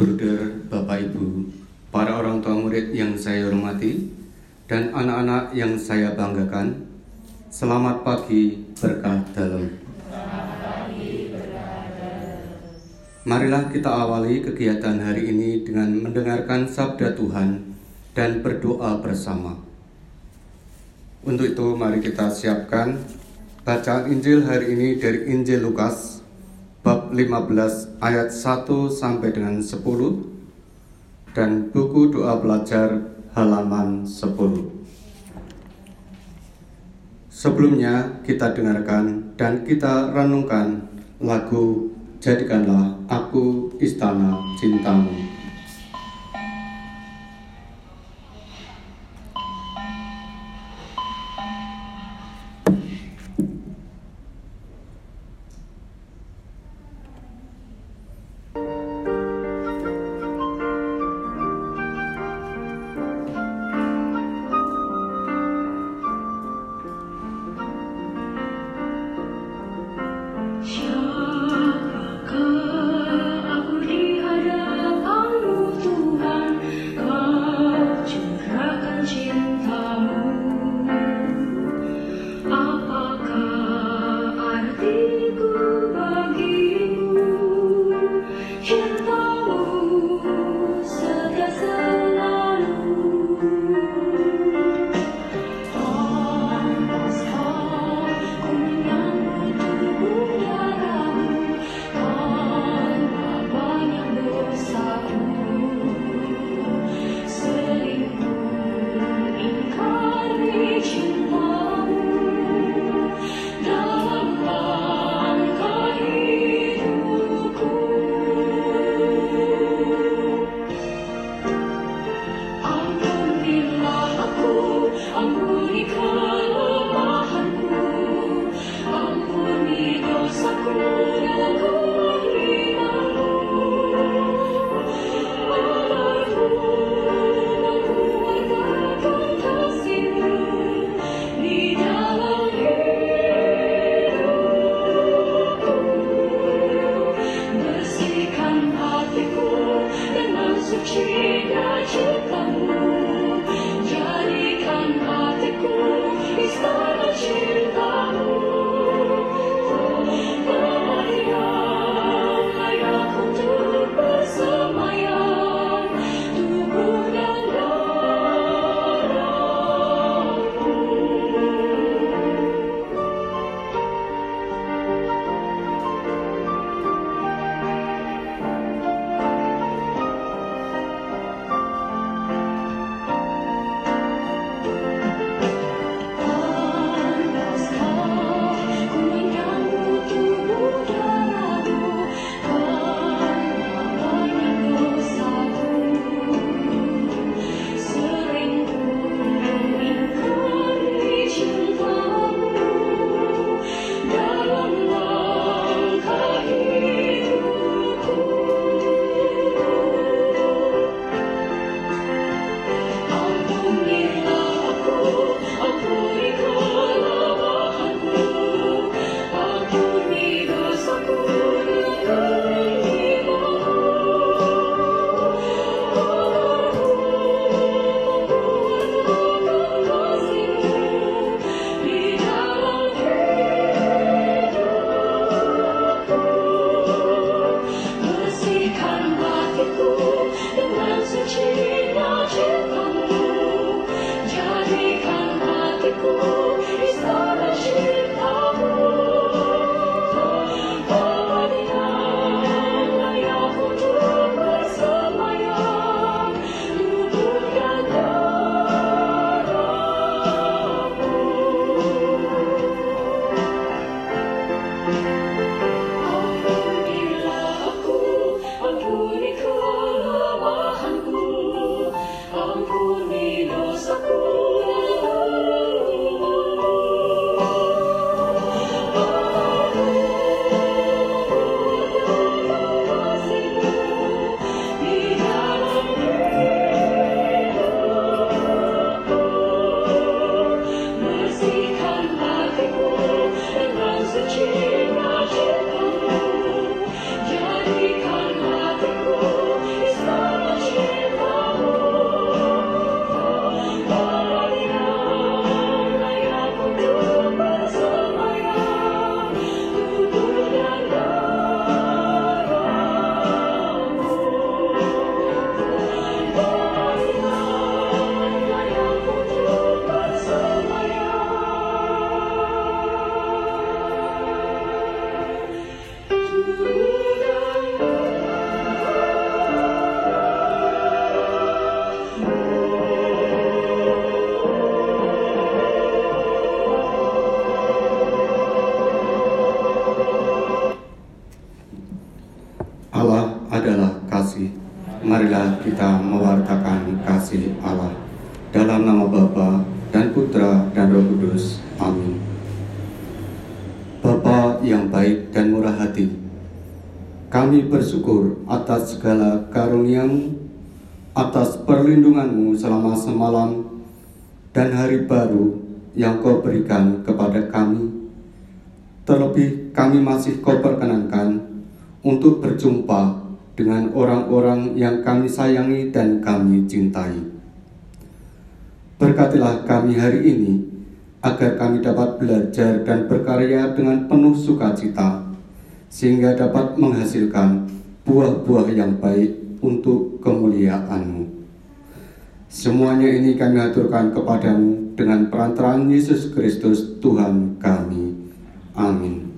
Bruder, Bapak Ibu, para orang tua murid yang saya hormati, dan anak-anak yang saya banggakan, selamat pagi berkah dalam. Marilah kita awali kegiatan hari ini dengan mendengarkan sabda Tuhan dan berdoa bersama. Untuk itu mari kita siapkan bacaan Injil hari ini dari Injil Lukas bab 15 ayat 1 sampai dengan 10 dan buku doa belajar halaman 10. Sebelumnya kita dengarkan dan kita renungkan lagu Jadikanlah Aku Istana Cintamu. Virginia. Nama Bapa dan Putra dan Roh Kudus. Amin. Bapa yang baik dan murah hati, kami bersyukur atas segala karuniamu, atas perlindunganmu selama semalam dan hari baru yang kau berikan kepada kami. Terlebih kami masih kau perkenankan untuk berjumpa dengan orang-orang yang kami sayangi dan kami cintai. Berkatilah kami hari ini, agar kami dapat belajar dan berkarya dengan penuh sukacita, sehingga dapat menghasilkan buah-buah yang baik untuk kemuliaan-Mu. Semuanya ini kami aturkan kepadamu dengan perantaraan Yesus Kristus Tuhan kami. Amin.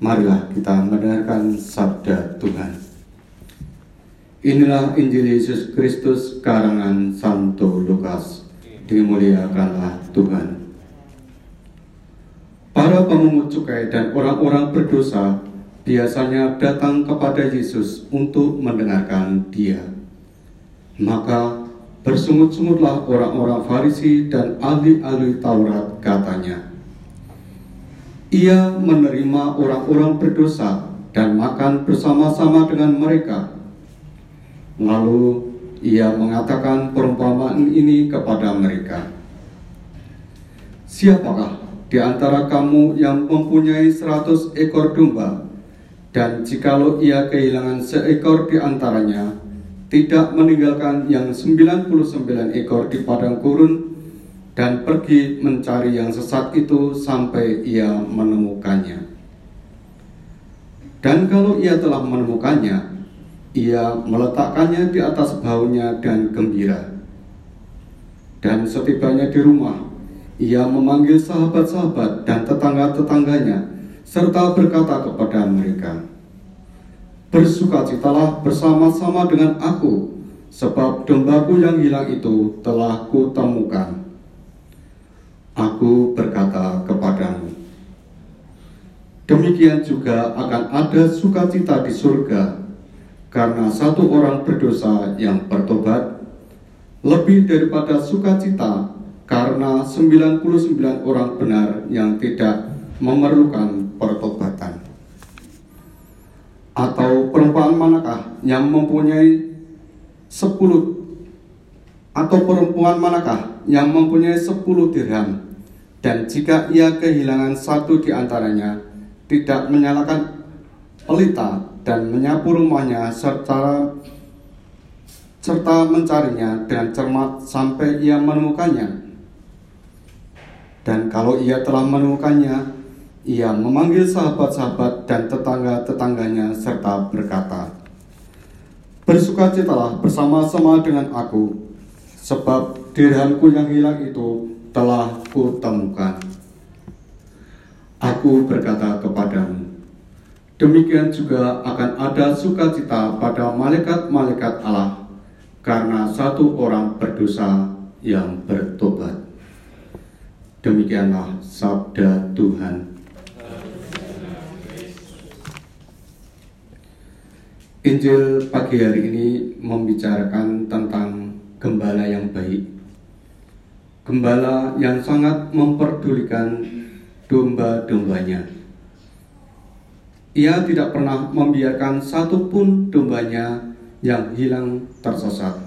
Marilah kita mendengarkan sabda Tuhan. Inilah Injil Yesus Kristus karangan Santo Lukas. Dimuliakanlah Tuhan. Para pemungut cukai dan orang-orang berdosa biasanya datang kepada Yesus untuk mendengarkan Dia. Maka bersungut-sungutlah orang-orang Farisi dan ahli-ahli Taurat katanya. Ia menerima orang-orang berdosa dan makan bersama-sama dengan mereka Lalu ia mengatakan perumpamaan ini kepada mereka. Siapakah di antara kamu yang mempunyai seratus ekor domba, dan jikalau ia kehilangan seekor di antaranya, tidak meninggalkan yang 99 ekor di padang gurun, dan pergi mencari yang sesat itu sampai ia menemukannya. Dan kalau ia telah menemukannya, ia meletakkannya di atas baunya dan gembira. Dan setibanya di rumah, ia memanggil sahabat-sahabat dan tetangga-tetangganya, serta berkata kepada mereka, Bersukacitalah bersama-sama dengan aku, sebab dombaku yang hilang itu telah kutemukan. Aku berkata kepadamu, Demikian juga akan ada sukacita di surga karena satu orang berdosa yang bertobat lebih daripada sukacita karena 99 orang benar yang tidak memerlukan pertobatan. Atau perempuan manakah yang mempunyai 10 atau perempuan manakah yang mempunyai 10 dirham dan jika ia kehilangan satu di antaranya tidak menyalakan pelita dan menyapu rumahnya serta serta mencarinya dengan cermat sampai ia menemukannya. Dan kalau ia telah menemukannya, ia memanggil sahabat-sahabat dan tetangga-tetangganya serta berkata, Bersukacitalah bersama-sama dengan aku, sebab dirhamku yang hilang itu telah kutemukan. Aku berkata kepadamu, Demikian juga akan ada sukacita pada malaikat-malaikat Allah karena satu orang berdosa yang bertobat. Demikianlah sabda Tuhan. Injil pagi hari ini membicarakan tentang gembala yang baik. Gembala yang sangat memperdulikan domba-dombanya ia tidak pernah membiarkan satupun dombanya yang hilang tersesat.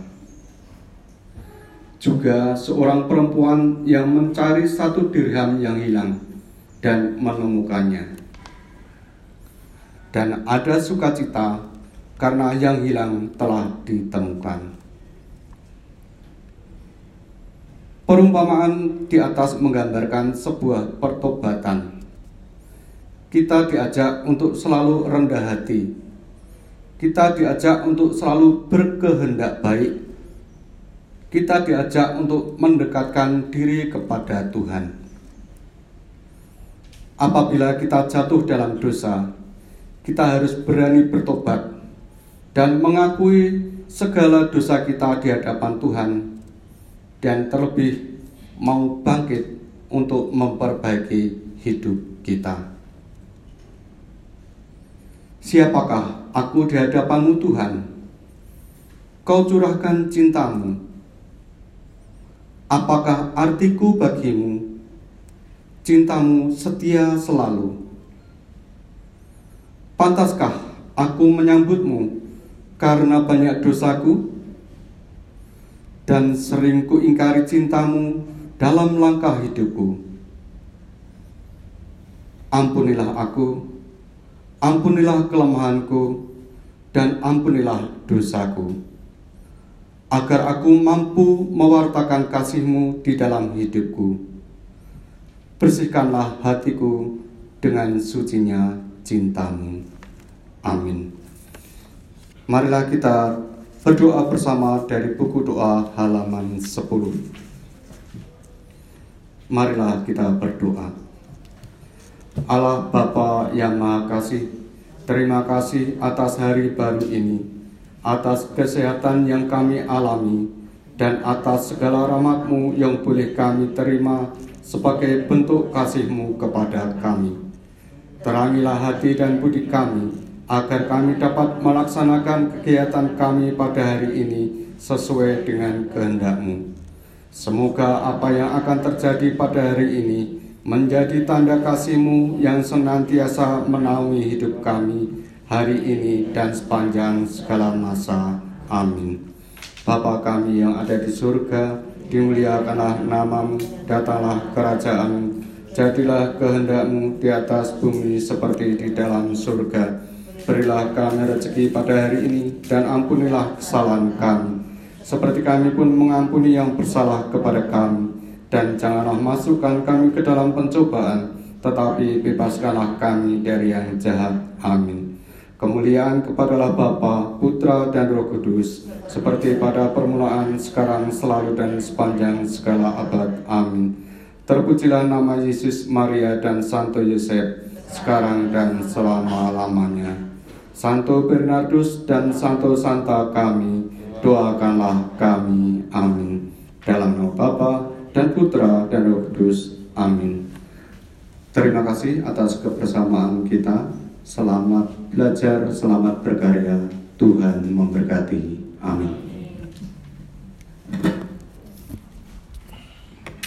Juga seorang perempuan yang mencari satu dirham yang hilang dan menemukannya. Dan ada sukacita karena yang hilang telah ditemukan. Perumpamaan di atas menggambarkan sebuah pertobatan kita diajak untuk selalu rendah hati. Kita diajak untuk selalu berkehendak baik. Kita diajak untuk mendekatkan diri kepada Tuhan. Apabila kita jatuh dalam dosa, kita harus berani bertobat dan mengakui segala dosa kita di hadapan Tuhan, dan terlebih mau bangkit untuk memperbaiki hidup kita. Siapakah aku di hadapanmu Tuhan? kau curahkan cintamu. Apakah artiku bagimu? Cintamu setia selalu. Pantaskah aku menyambutmu karena banyak dosaku? Dan sering ku ingkari cintamu dalam langkah hidupku. Ampunilah aku, ampunilah kelemahanku, dan ampunilah dosaku agar aku mampu mewartakan kasihmu di dalam hidupku. Bersihkanlah hatiku dengan sucinya cintamu. Amin. Marilah kita berdoa bersama dari buku doa halaman 10. Marilah kita berdoa. Allah Bapa yang Maha Kasih, terima kasih atas hari baru ini atas kesehatan yang kami alami, dan atas segala rahmatmu yang boleh kami terima sebagai bentuk kasihmu kepada kami. Terangilah hati dan budi kami, agar kami dapat melaksanakan kegiatan kami pada hari ini sesuai dengan kehendakmu. Semoga apa yang akan terjadi pada hari ini menjadi tanda kasihmu yang senantiasa menaungi hidup kami hari ini dan sepanjang segala masa. Amin. Bapa kami yang ada di surga, dimuliakanlah namamu, datanglah kerajaan, jadilah kehendakmu di atas bumi seperti di dalam surga. Berilah kami rezeki pada hari ini, dan ampunilah kesalahan kami, seperti kami pun mengampuni yang bersalah kepada kami. Dan janganlah masukkan kami ke dalam pencobaan, tetapi bebaskanlah kami dari yang jahat. Amin. Kemuliaan kepadalah Bapa, Putra, dan Roh Kudus, seperti pada permulaan, sekarang, selalu, dan sepanjang segala abad. Amin. Terpujilah nama Yesus, Maria, dan Santo Yosef, sekarang dan selama-lamanya. Santo Bernardus dan Santo Santa kami, doakanlah kami. Amin. Dalam nama Bapa dan Putra dan Roh Kudus. Amin. Terima kasih atas kebersamaan kita. Selamat belajar, selamat berkarya. Tuhan memberkati. Amin.